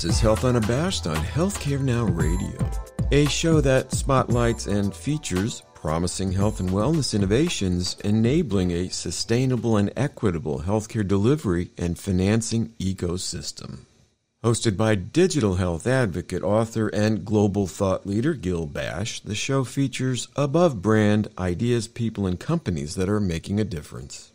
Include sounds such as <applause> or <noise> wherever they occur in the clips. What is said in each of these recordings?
This is Health Unabashed on Healthcare Now Radio, a show that spotlights and features promising health and wellness innovations enabling a sustainable and equitable healthcare delivery and financing ecosystem. Hosted by digital health advocate, author, and global thought leader Gil Bashe, the show features above brand ideas, people, and companies that are making a difference.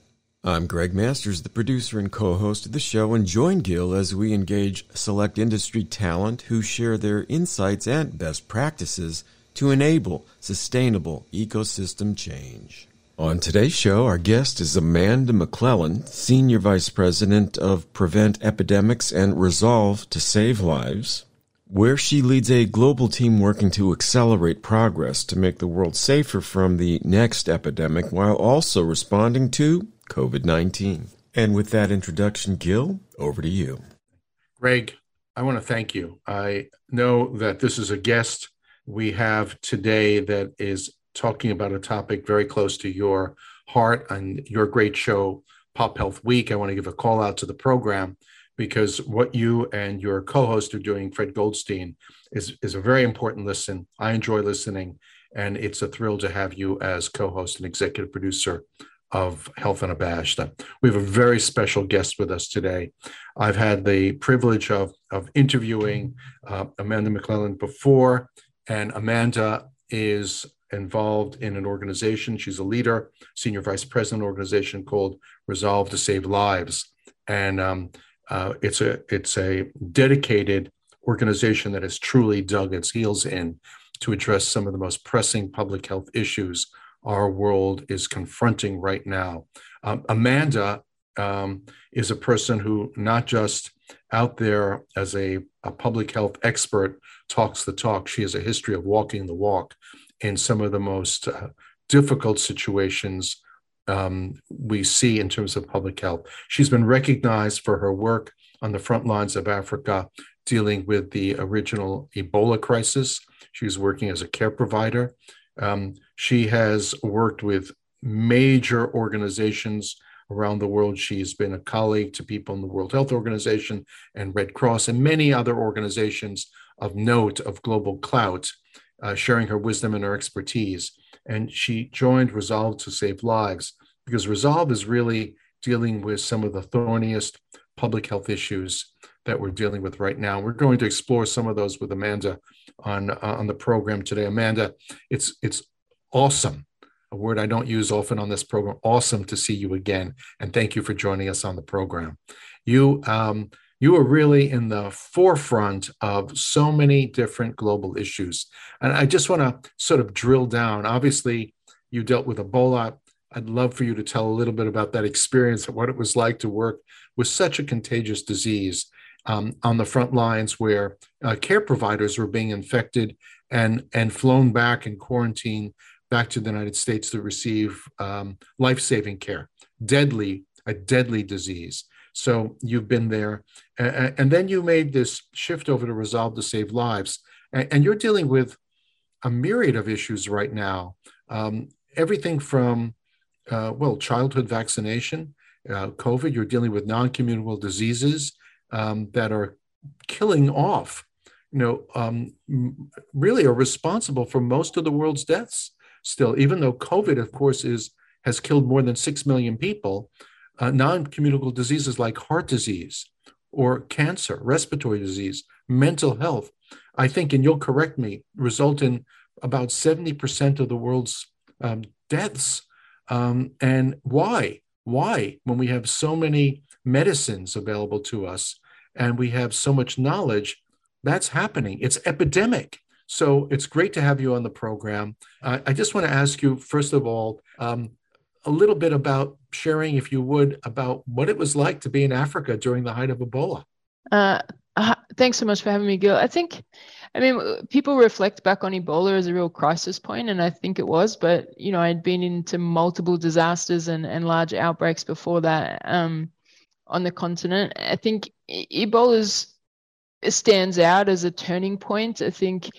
I'm Greg Masters, the producer and co host of the show, and join Gil as we engage select industry talent who share their insights and best practices to enable sustainable ecosystem change. On today's show, our guest is Amanda McClelland, Senior Vice President of Prevent Epidemics and Resolve to Save Lives, where she leads a global team working to accelerate progress to make the world safer from the next epidemic while also responding to COVID 19. And with that introduction, Gil, over to you. Greg, I want to thank you. I know that this is a guest we have today that is talking about a topic very close to your heart and your great show, Pop Health Week. I want to give a call out to the program because what you and your co-host are doing, Fred Goldstein, is, is a very important listen. I enjoy listening, and it's a thrill to have you as co-host and executive producer of Health and Unabashed. We have a very special guest with us today. I've had the privilege of, of interviewing uh, Amanda McClelland before, and Amanda is involved in an organization. She's a leader, senior vice president organization called Resolve to Save Lives, and um, uh, it's a it's a dedicated organization that has truly dug its heels in to address some of the most pressing public health issues our world is confronting right now. Um, Amanda um, is a person who not just out there as a, a public health expert talks the talk. She has a history of walking the walk in some of the most uh, difficult situations um, we see in terms of public health. She's been recognized for her work on the front lines of Africa, dealing with the original Ebola crisis. She was working as a care provider. Um, she has worked with major organizations around the world. She's been a colleague to people in the World Health Organization and Red Cross and many other organizations of note of global clout uh, sharing her wisdom and her expertise. And she joined Resolve to Save Lives because Resolve is really dealing with some of the thorniest public health issues that we're dealing with right now. We're going to explore some of those with Amanda on uh, on the program today. Amanda, it's it's awesome. A word I don't use often on this program. Awesome to see you again, and thank you for joining us on the program. You um, you are really in the forefront of so many different global issues. And I just want to sort of drill down. Obviously, you dealt with Ebola. I'd love for you to tell a little bit about that experience, what it was like to work with such a contagious disease um, on the front lines where uh, care providers were being infected and, and flown back in quarantine back to the United States to receive um, life saving care. Deadly, a deadly disease. So you've been there. And then you made this shift over to Resolve to Save Lives. And you're dealing with a myriad of issues right now. Um, everything from, uh, well, childhood vaccination, uh, COVID, you're dealing with non communicable diseases um, that are killing off, you know, um, really are responsible for most of the world's deaths still, even though COVID, of course, is has killed more than 6 million people uh, non communicable diseases like heart disease or cancer, respiratory disease, mental health, I think, and you'll correct me, result in about 70% of the world's um, deaths. Um, and why? Why, when we have so many medicines available to us and we have so much knowledge, that's happening. It's epidemic. So it's great to have you on the program. Uh, I just want to ask you, first of all, um, a little bit about sharing, if you would, about what it was like to be in Africa during the height of Ebola. Uh, uh, thanks so much for having me, Gil. I think, I mean, people reflect back on Ebola as a real crisis point, and I think it was. But you know, I'd been into multiple disasters and and large outbreaks before that um, on the continent. I think Ebola's stands out as a turning point. I think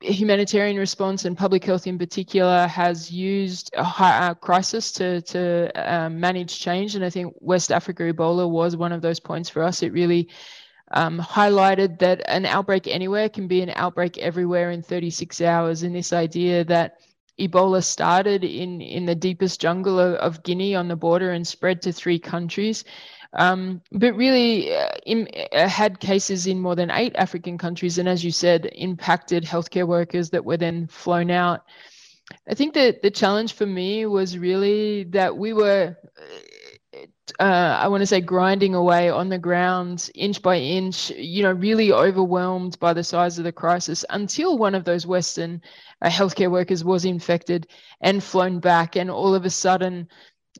humanitarian response and public health in particular has used a high, crisis to, to um, manage change. And I think West Africa Ebola was one of those points for us. It really um, highlighted that an outbreak anywhere can be an outbreak everywhere in 36 hours. And this idea that Ebola started in, in the deepest jungle of, of Guinea on the border and spread to three countries. Um, but really uh, in, uh, had cases in more than eight African countries, and as you said, impacted healthcare workers that were then flown out. I think that the challenge for me was really that we were uh, I want to say grinding away on the ground inch by inch, you know, really overwhelmed by the size of the crisis until one of those Western uh, healthcare workers was infected and flown back. And all of a sudden,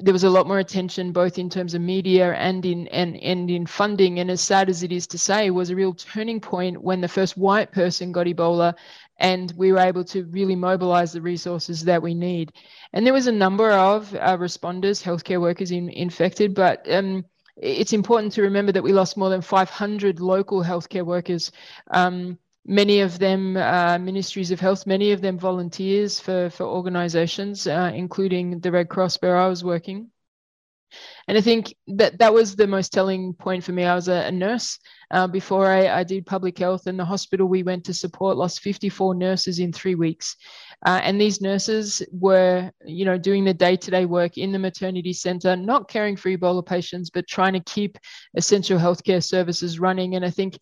there was a lot more attention, both in terms of media and in and, and in funding. And as sad as it is to say, was a real turning point when the first white person got Ebola and we were able to really mobilize the resources that we need. And there was a number of uh, responders, healthcare workers in, infected, but um, it's important to remember that we lost more than 500 local healthcare workers. Um, many of them uh, ministries of health, many of them volunteers for, for organizations, uh, including the Red Cross where I was working. And I think that that was the most telling point for me. I was a, a nurse uh, before I, I, did public health, and the hospital we went to support lost 54 nurses in three weeks. Uh, and these nurses were, you know, doing the day-to-day work in the maternity center, not caring for Ebola patients, but trying to keep essential healthcare services running. And I think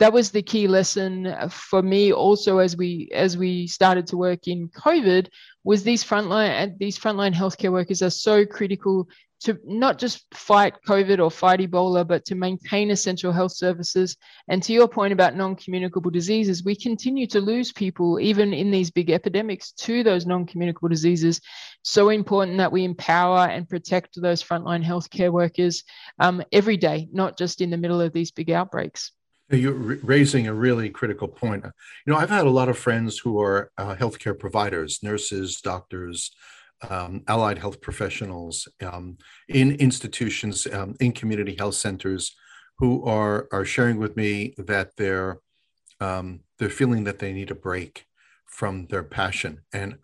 that was the key lesson for me also as we as we started to work in covid was these frontline these frontline healthcare workers are so critical to not just fight COVID or fight Ebola, but to maintain essential health services. And to your point about non communicable diseases, we continue to lose people, even in these big epidemics, to those non communicable diseases. So important that we empower and protect those frontline healthcare workers um, every day, not just in the middle of these big outbreaks. You're raising a really critical point. You know, I've had a lot of friends who are uh, healthcare providers, nurses, doctors, um, allied health professionals um, in institutions, um, in community health centers, who are are sharing with me that they're um, they're feeling that they need a break from their passion. And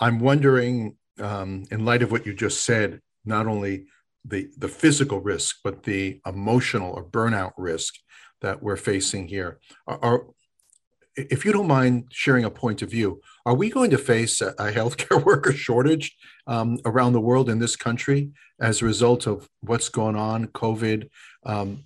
I'm wondering, um, in light of what you just said, not only the the physical risk, but the emotional or burnout risk that we're facing here. Are, are if you don't mind sharing a point of view, are we going to face a, a healthcare <laughs> worker shortage um, around the world in this country as a result of what's going on, COVID? Um,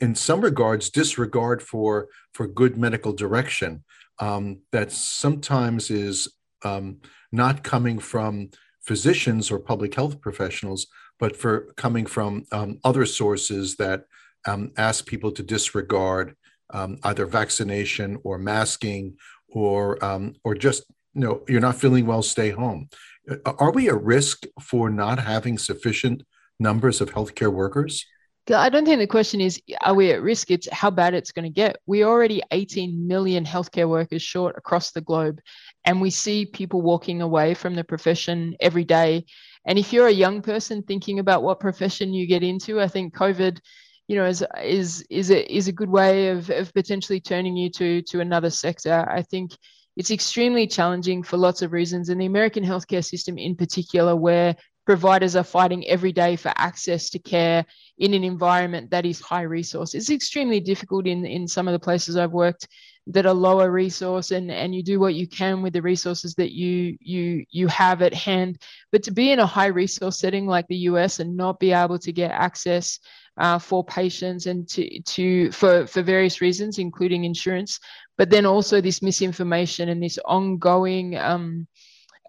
in some regards, disregard for for good medical direction um, that sometimes is um, not coming from physicians or public health professionals, but for coming from um, other sources that um, ask people to disregard um, either vaccination or masking or um, or just you know you're not feeling well stay home uh, are we at risk for not having sufficient numbers of healthcare workers I don't think the question is, are we at risk? It's how bad it's going to get. We're already 18 million healthcare workers short across the globe. And we see people walking away from the profession every day. And if you're a young person thinking about what profession you get into, I think COVID you know, is is is a is a good way of of potentially turning you to to another sector. I think it's extremely challenging for lots of reasons, and the American healthcare system in particular, where providers are fighting every day for access to care in an environment that is high resource. It's extremely difficult in in some of the places I've worked that are lower resource and and you do what you can with the resources that you you you have at hand but to be in a high resource setting like the US and not be able to get access uh, for patients and to, to for, for various reasons, including insurance, but then also this misinformation and this ongoing um,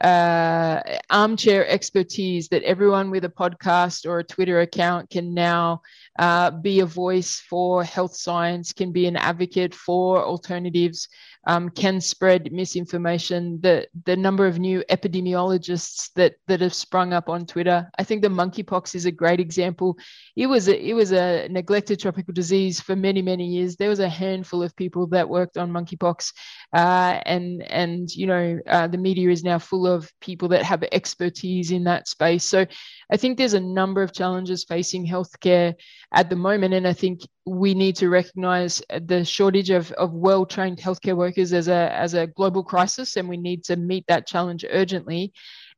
uh, armchair expertise that everyone with a podcast or a Twitter account can now uh, be a voice for health science, can be an advocate for alternatives, um, can spread misinformation. The the number of new epidemiologists that that have sprung up on Twitter. I think the monkeypox is a great example. It was a, it was a neglected tropical disease for many many years. There was a handful of people that worked on monkeypox, uh, and and you know uh, the media is now full of people that have expertise in that space. So I think there's a number of challenges facing healthcare at the moment, and I think we need to recognize the shortage of, of well-trained healthcare workers as a as a global crisis, and we need to meet that challenge urgently.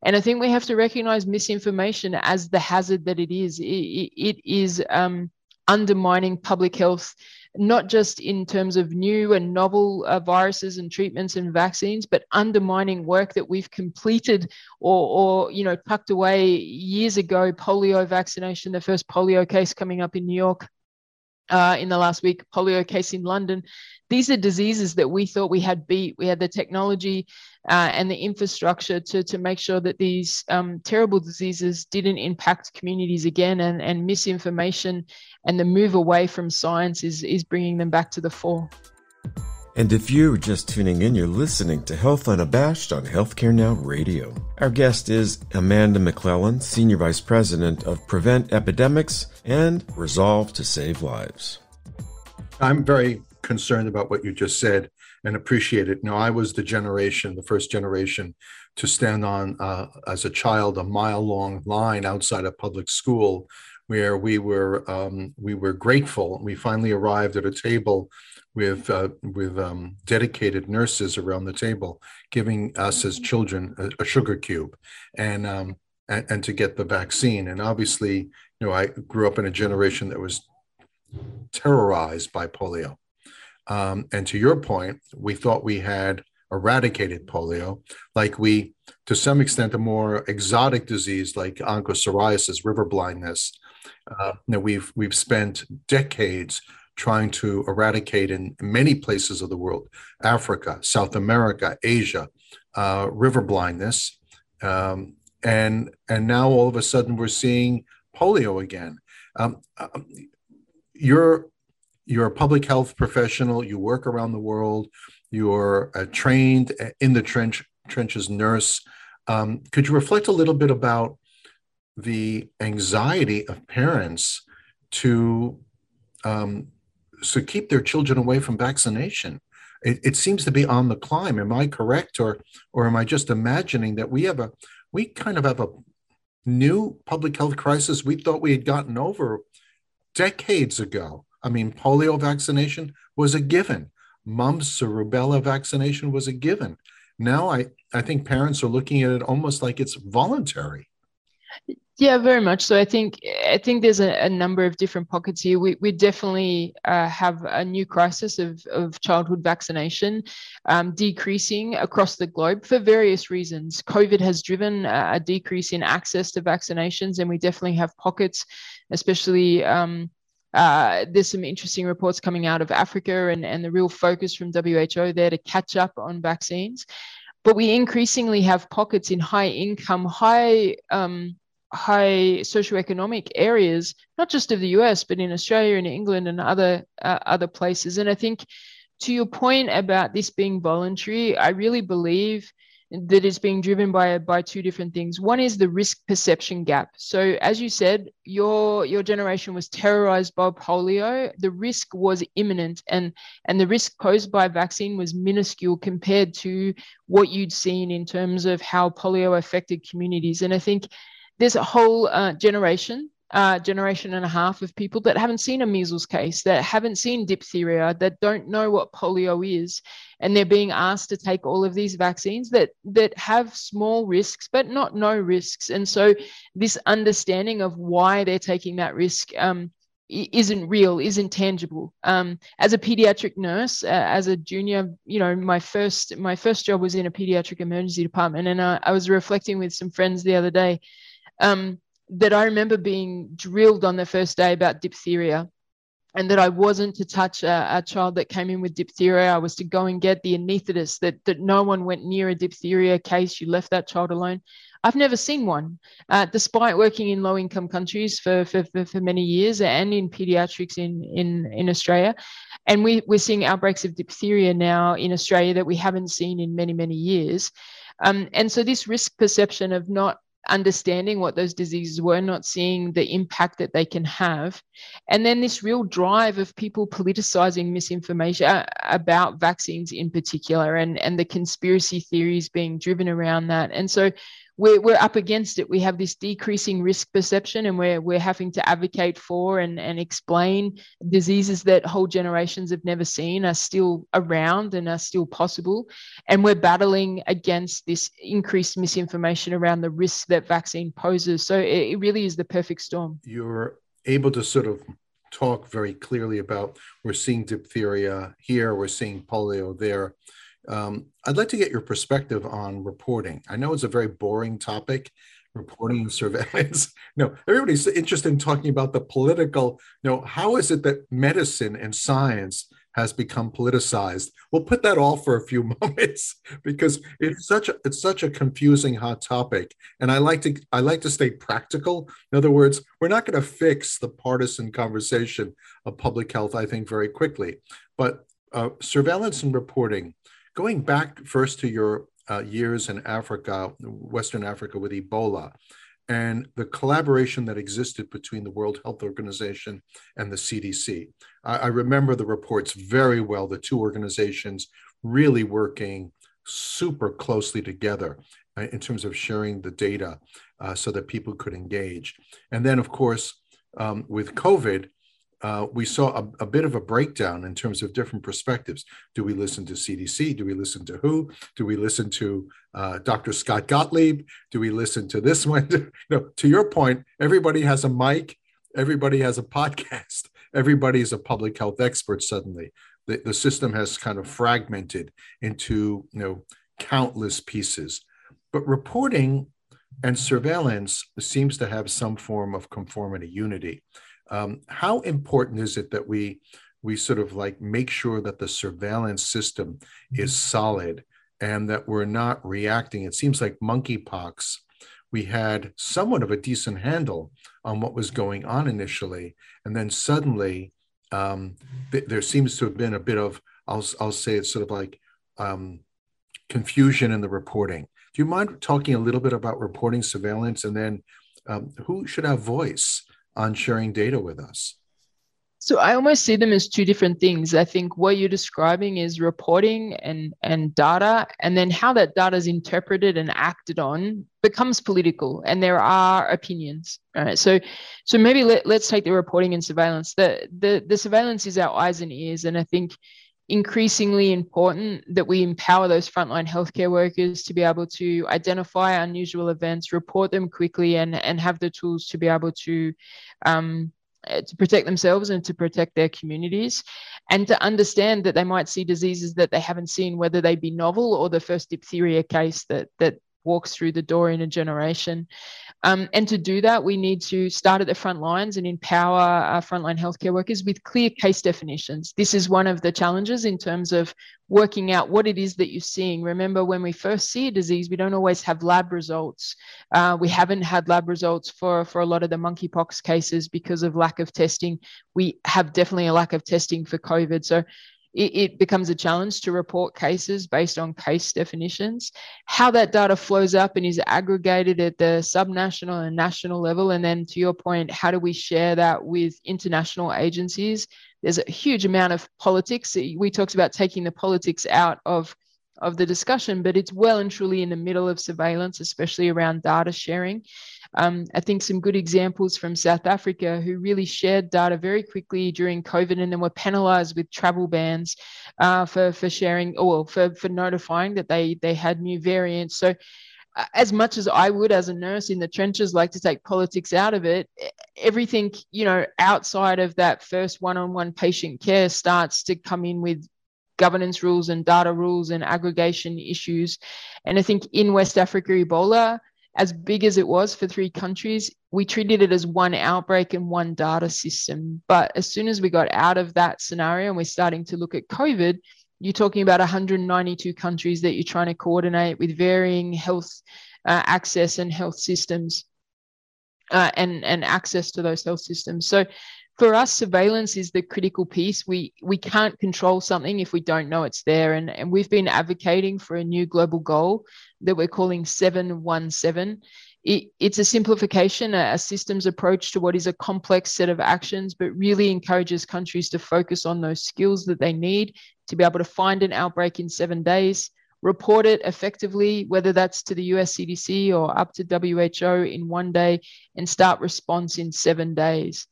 And I think we have to recognize misinformation as the hazard that it is. it, it is um, undermining public health not just in terms of new and novel uh, viruses and treatments and vaccines, but undermining work that we've completed or, or, you know, tucked away years ago. Polio vaccination, the first polio case coming up in New York uh, in the last week, polio case in London. These are diseases that we thought we had beat. We had the technology uh, and the infrastructure to, to make sure that these um, terrible diseases didn't impact communities again, and, and misinformation and the move away from science is, is bringing them back to the fore. And if you're just tuning in, you're listening to Health Unabashed on Healthcare Now Radio. Our guest is Amanda McClelland, Senior Vice President of Prevent Epidemics and Resolve to Save Lives. I'm very concerned about what you just said and appreciate it. Know, I was the generation, the first generation to stand on, uh, as a child, a mile long line outside a public school where we were um, we were grateful. We finally arrived at a table with uh, with um, dedicated nurses around the table, giving us as children a, a sugar cube, and, um, and and to get the vaccine. And obviously, you know, I grew up in a generation that was terrorized by polio. Um, and to your point, we thought we had eradicated polio, like we, to some extent, a more exotic disease like onchocerciasis, river blindness. Uh, you know, we've we've spent decades trying to eradicate in many places of the world Africa, South America, Asia, uh, river blindness. Um, and, and now all of a sudden we're seeing polio again. Um, um, you're, you're a public health professional, you work around the world, you're a trained in the trench, trenches nurse. Um, could you reflect a little bit about the anxiety of parents to um, so keep their children away from vaccination. It, it, seems to be on the climb. Am I correct, or or am I just imagining that we have a we kind of have a new public health crisis we thought we had gotten over decades ago? I mean, polio vaccination was a given. Mumps or rubella vaccination was a given. Now I, I think parents are looking at it almost like it's voluntary. Yeah, very much. So I think I think there's a, a number of different pockets here. We, we definitely uh, have a new crisis of, of childhood vaccination um, decreasing across the globe for various reasons. COVID has driven a, decrease in access to vaccinations, and we definitely have pockets, especially. Um, uh, there's some interesting reports coming out of Africa and, and the real focus from WHO there to catch up on vaccines. But we increasingly have pockets in high income, high um, high socioeconomic areas, not just of the US, but in Australia and England and other uh, other places. And I think to your point about this being voluntary, I really believe that is being driven by by two different things. One is the risk perception gap. So as you said, your your generation was terrorized by polio. The risk was imminent and and the risk posed by vaccine was minuscule compared to what you'd seen in terms of how polio affected communities. And I think there's a whole uh, generation uh, generation and a half of people that haven't seen a measles case, that haven't seen diphtheria, that don't know what polio is, and they're being asked to take all of these vaccines that that have small risks but not no risks. And so this understanding of why they're taking that risk um, isn't real, isn't tangible. Um, as a pediatric nurse, uh, as a junior, you know, my first my first job was in a pediatric emergency department, and uh, I was reflecting with some friends the other day um, that I remember being drilled on the first day about diphtheria and that I wasn't to touch a, a, child that came in with diphtheria. I was to go and get the anaesthetist, that, that no one went near a diphtheria case. You left that child alone. I've never seen one, uh, despite working in low income countries for, for, for, for, many years and in pediatrics in, in, in Australia. And we, we're seeing outbreaks of diphtheria now in Australia that we haven't seen in many, many years. Um, and so, this risk perception of not understanding what those diseases were, not seeing the impact that they can have. And then this real drive of people politicizing misinformation about vaccines in particular and, and the conspiracy theories being driven around that. And so we're, we're up against it. We have this decreasing risk perception, and we're, we're having to advocate for and, and explain diseases that whole generations have never seen are still around and are still possible. And we're battling against this increased misinformation around the risk that vaccine poses. So it, it really is the perfect storm. You're able to sort of talk very clearly about we're seeing diphtheria here, we're seeing polio there. Um, I'd like to get your perspective on reporting. I know it's a very boring topic, reporting and surveillance. <laughs> no, everybody's interested in talking about the political. You know, how is it that medicine and science has become politicized? We'll put that off for a few <laughs> moments because it's such a it's such a confusing hot topic. And I like to I like to stay practical. In other words, we're not going to fix the partisan conversation of public health, I think, very quickly. But uh, surveillance and reporting, going back first to your uh, years in Africa, Western Africa with Ebola, and the collaboration that existed between the World Health Organization and the CDC. I, I, remember the reports very well, the two organizations really working super closely together uh, in terms of sharing the data uh, so that people could engage. And then, of course, um, with COVID, uh, we saw a, a, bit of a breakdown in terms of different perspectives. Do we listen to CDC? Do we listen to who? Do we listen to uh, Dr. Scott Gottlieb? Do we listen to this <laughs> one? no, to your point, everybody has a mic, everybody has a podcast, <laughs> everybody is a public health expert suddenly. The, the system has kind of fragmented into you know countless pieces. But reporting and surveillance seems to have some form of conformity unity. Um, how important is it that we we sort of like make sure that the surveillance system is mm-hmm. solid and that we're not reacting? It seems like monkeypox. We had somewhat of a decent handle on what was going on initially, and then suddenly um, th- there seems to have been a bit of I'll I'll say it's sort of like um, confusion in the reporting. Do you mind talking a little bit about reporting surveillance and then um, who should have voice on sharing data with us? So I almost see them as two different things. I think what you're describing is reporting and and data, and then how that data is interpreted and acted on becomes political, and there are opinions. Right. So so maybe let, let's take the reporting and surveillance. The the the surveillance is our eyes and ears, and I think increasingly important that we empower those frontline healthcare workers to be able to identify unusual events, report them quickly, and, and have the tools to be able to um, to protect themselves and to protect their communities, and to understand that they might see diseases that they haven't seen, whether they be novel or the first diphtheria case that that walks through the door in a generation. Um, and to do that, we need to start at the front lines and empower our frontline healthcare workers with clear case definitions. This is one of the challenges in terms of working out what it is that you're seeing. Remember, when we first see a disease, we don't always have lab results. Uh, we haven't had lab results for, for a lot of the monkeypox cases because of lack of testing. We have definitely a lack of testing for COVID. So it, it becomes a challenge to report cases based on case definitions. How that data flows up and is aggregated at the subnational and national level. And then to your point, how do we share that with international agencies? There's a huge amount of politics. We talked about taking the politics out of of the discussion, but it's well and truly in the middle of surveillance, especially around data sharing. Um, I think some good examples from South Africa who really shared data very quickly during COVID and then were penalized with travel bans uh, for, for sharing or for, for notifying that they, they had new variants. So uh, as much as I would as a nurse in the trenches like to take politics out of it, everything, you know, outside of that first one-on-one patient care starts to come in with governance rules and data rules and aggregation issues. And I think in West Africa, Ebola, as big as it was for three countries, we treated it as one outbreak and one data system. But as soon as we got out of that scenario and we're starting to look at COVID, you're talking about 192 countries that you're trying to coordinate with varying health uh, access and health systems uh, and, and access to those health systems. So for us, surveillance is the critical piece. We we can't control something if we don't know it's there. And, and we've been advocating for a new global goal that we're calling 717. It, it's a simplification, a, a systems approach to what is a complex set of actions, but really encourages countries to focus on those skills that they need to be able to find an outbreak in seven days, report it effectively, whether that's to the US CDC or up to WHO in one day, and start response in seven days.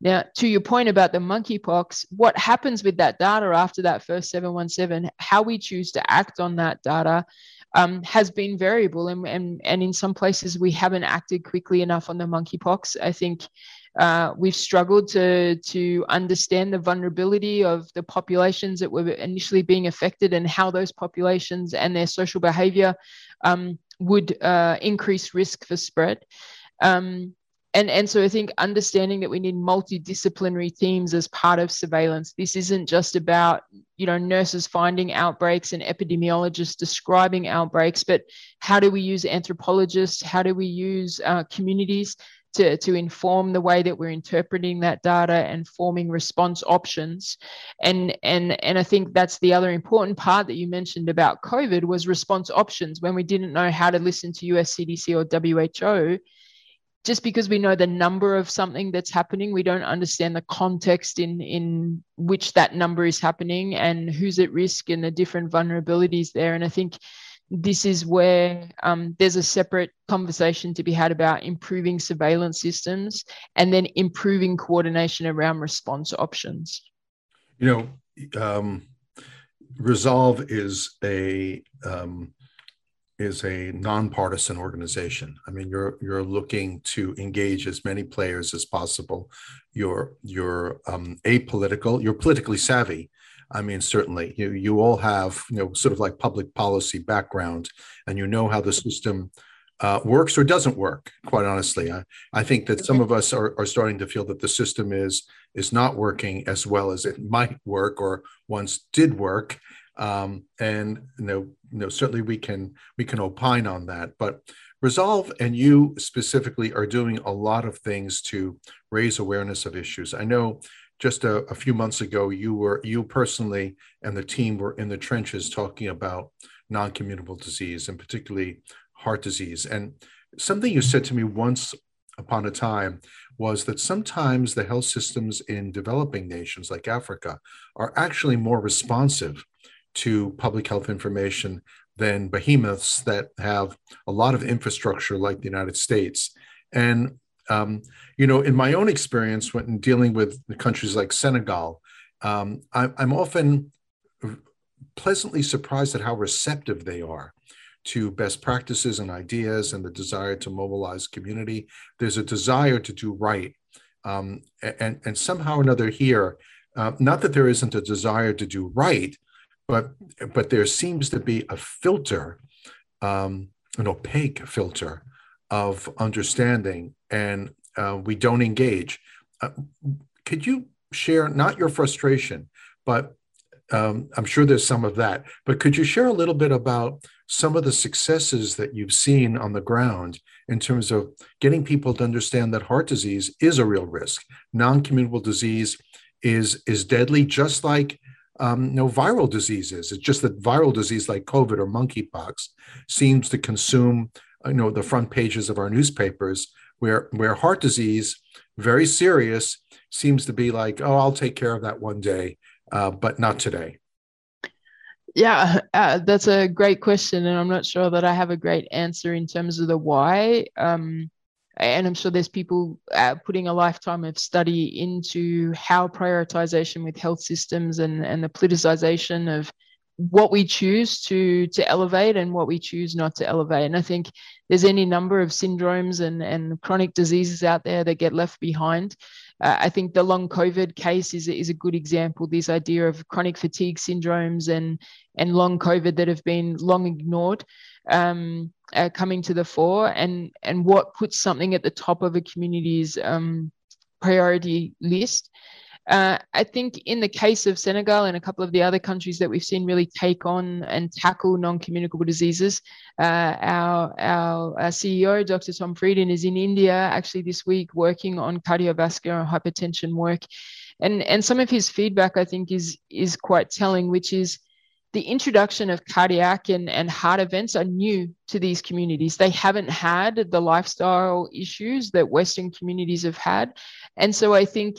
Now, to your point about the monkeypox, what happens with that data after that first 717, how we choose to act on that data um, has been variable, and, and and in some places we haven't acted quickly enough on the monkeypox. I think uh, we've struggled to to understand the vulnerability of the populations that were initially being affected and how those populations and their social behaviour um, would uh, increase risk for spread. Um, and and so I think understanding that we need multidisciplinary teams as part of surveillance. This isn't just about you know nurses finding outbreaks and epidemiologists describing outbreaks, but how do we use anthropologists? How do we use uh, communities to, to inform the way that we're interpreting that data and forming response options. And, and, and I think that's the other important part that you mentioned about COVID was response options. When we didn't know how to listen to US CDC or WHO, just because we know the number of something that's happening, we don't understand the context in in which that number is happening and who's at risk and the different vulnerabilities there. And I think this is where um, there's a separate conversation to be had about improving surveillance systems and then improving coordination around response options. You know, um, Resolve is a um, is a nonpartisan organization. I mean, you're you're looking to engage as many players as possible. You're you're um, apolitical. You're politically savvy, I mean, certainly you you all have you know sort of like public policy background, and you know how the system uh, works or doesn't work. Quite honestly, I, I think that some of us are, are starting to feel that the system is is not working as well as it might work or once did work. Um, and you know, you know, certainly we can we can opine on that, but Resolve and you specifically are doing a lot of things to raise awareness of issues. I know just a, a, few months ago, you were you personally and the team were in the trenches talking about non-communicable disease and particularly heart disease. And something you said to me once upon a time was that sometimes the health systems in developing nations like Africa are actually more responsive to public health information than behemoths that have a lot of infrastructure like the United States. And um, you know, in my own experience when dealing with countries like Senegal, um, I, I'm often pleasantly surprised at how receptive they are to best practices and ideas and the desire to mobilize community. There's a desire to do right. Um, and, and somehow or another here, uh, not that there isn't a desire to do right, but, but there seems to be a filter, um, an opaque filter of understanding and uh, we don't engage. Uh, could you share not your frustration, but um, I'm sure there's some of that, but could you share a little bit about some of the successes that you've seen on the ground in terms of getting people to understand that heart disease is a real risk? Non communicable disease is, is deadly, just like um, no viral diseases. It's just that viral disease like COVID or monkeypox seems to consume you know the front pages of our newspapers where where heart disease very serious seems to be like oh i'll take care of that one day uh, but not today yeah uh, that's a great question and i'm not sure that i have a great answer in terms of the why um, and i'm sure there's people uh, putting a lifetime of study into how prioritization with health systems and, and the politicization of what we choose to to elevate and what we choose not to elevate. And i think there's any number of syndromes and and chronic diseases out there that get left behind. Uh, i think the long covid case is is a good example. This idea of chronic fatigue syndromes and and long covid that have been long ignored um, uh, coming to the fore and and what puts something at the top of a community's um, priority list uh, I think in the case of Senegal and a couple of the other countries that we've seen really take on and tackle non-communicable diseases, uh, our, our, our, CEO, Dr. Tom Frieden, is in India actually this week working on cardiovascular and hypertension work. And, and some of his feedback, I think, is, is quite telling, which is the introduction of cardiac and, and heart events are new to these communities. They haven't had the lifestyle issues that Western communities have had. And so I think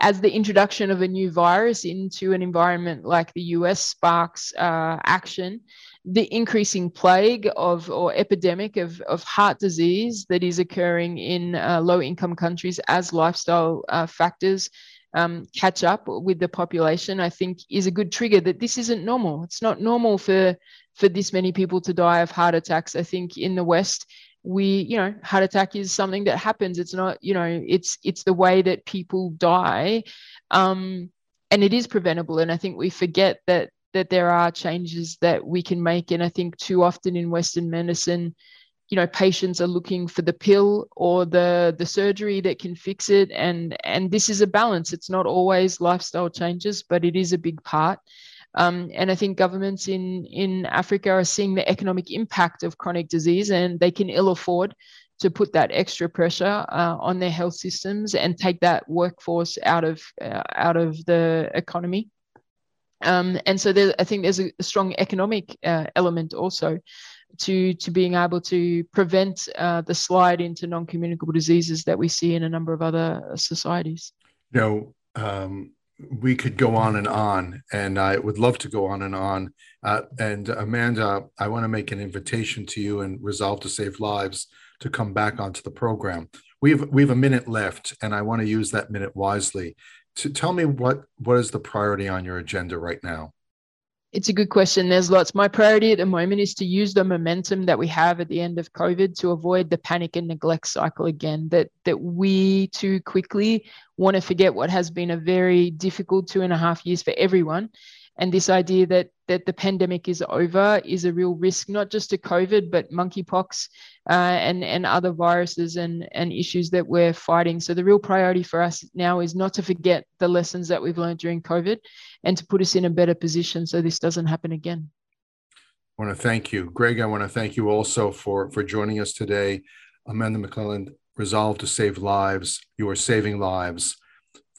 as the introduction of a new virus into an environment like the US sparks uh, action, the increasing plague of or epidemic of, of heart disease that is occurring in uh, low income countries as lifestyle uh, factors um, catch up with the population, I think is a good trigger that this isn't normal. It's not normal for for this many people to die of heart attacks. I think in the West, we you know heart attack is something that happens it's not you know it's it's the way that people die um and it is preventable and i think we forget that that there are changes that we can make and i think too often in western medicine you know patients are looking for the pill or the the surgery that can fix it. And and this is a balance. It's not always lifestyle changes but it is a big part. Um, and I think governments in, in Africa are seeing the economic impact of chronic disease and they can ill afford to put that extra pressure uh, on their health systems and take that workforce out of uh, out of the economy. Um, and so there, I think there's a, strong economic uh, element also to to being able to prevent uh, the slide into non-communicable diseases that we see in a number of other societies. You know, um, we could go on and on, and I would love to go on and on. Uh, and Amanda, I want to make an invitation to you and Resolve to Save Lives to come back onto the program. We have we have a minute left, and I want to use that minute wisely. To tell me what what is the priority on your agenda right now? It's a good question. There's lots. My priority at the moment is to use the momentum that we have at the end of COVID to avoid the panic and neglect cycle again. That that we too quickly want to forget what has been a very difficult two and a half years for everyone, and this idea that that the pandemic is over is a real risk, not just to COVID, but monkeypox uh, and and other viruses and and issues that we're fighting. So the real priority for us now is not to forget the lessons that we've learned during COVID and to put us in a better position so this doesn't happen again. I want to thank you, Greg. I want to thank you also for for joining us today. Amanda McClelland, resolved to save lives. You are saving lives.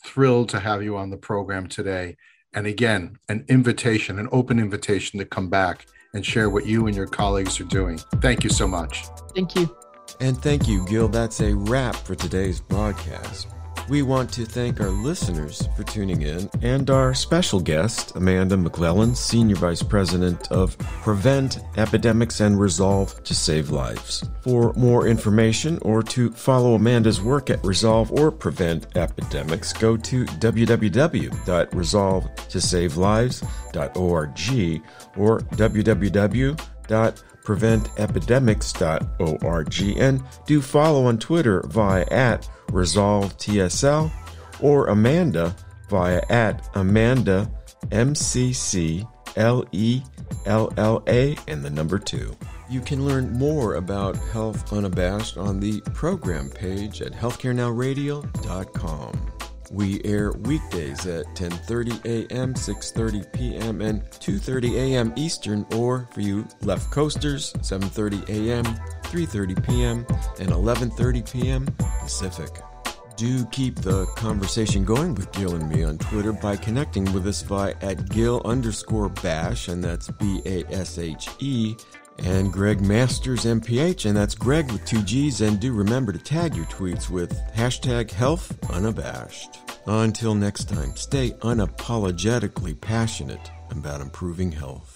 Thrilled to have you on the program today. And again, an invitation, an open invitation to come back and share what you and your colleagues are doing. Thank you so much. Thank you. And thank you, Gil. That's a wrap for today's broadcast. We want to thank our listeners for tuning in and our special guest, Amanda McClelland, Senior Vice President of Prevent Epidemics and Resolve to Save Lives. For more information or to follow Amanda's work at Resolve or Prevent Epidemics, go to www.resolvetosavelives.org or www preventepidemics.org and do follow on Twitter via at ResolveTSL or Amanda via at Amanda MCC L E L L A and the number two. You can learn more about Health Unabashed on the program page at healthcarenowradio.com. We air weekdays at 10:30 a.m., 6:30 p.m., and 2:30 a.m. Eastern, or for you left coasters, 7:30 a.m., 3:30 p.m., and 11:30 p.m. Pacific. Do keep the conversation going with Gil and me on Twitter by connecting with us via at Gil underscore Bashe, and that's B A S H E and Greg Masters MPH, and that's Greg with two G's. And do remember to tag your tweets with hashtag health unabashed. Until next time, stay unapologetically passionate about improving health.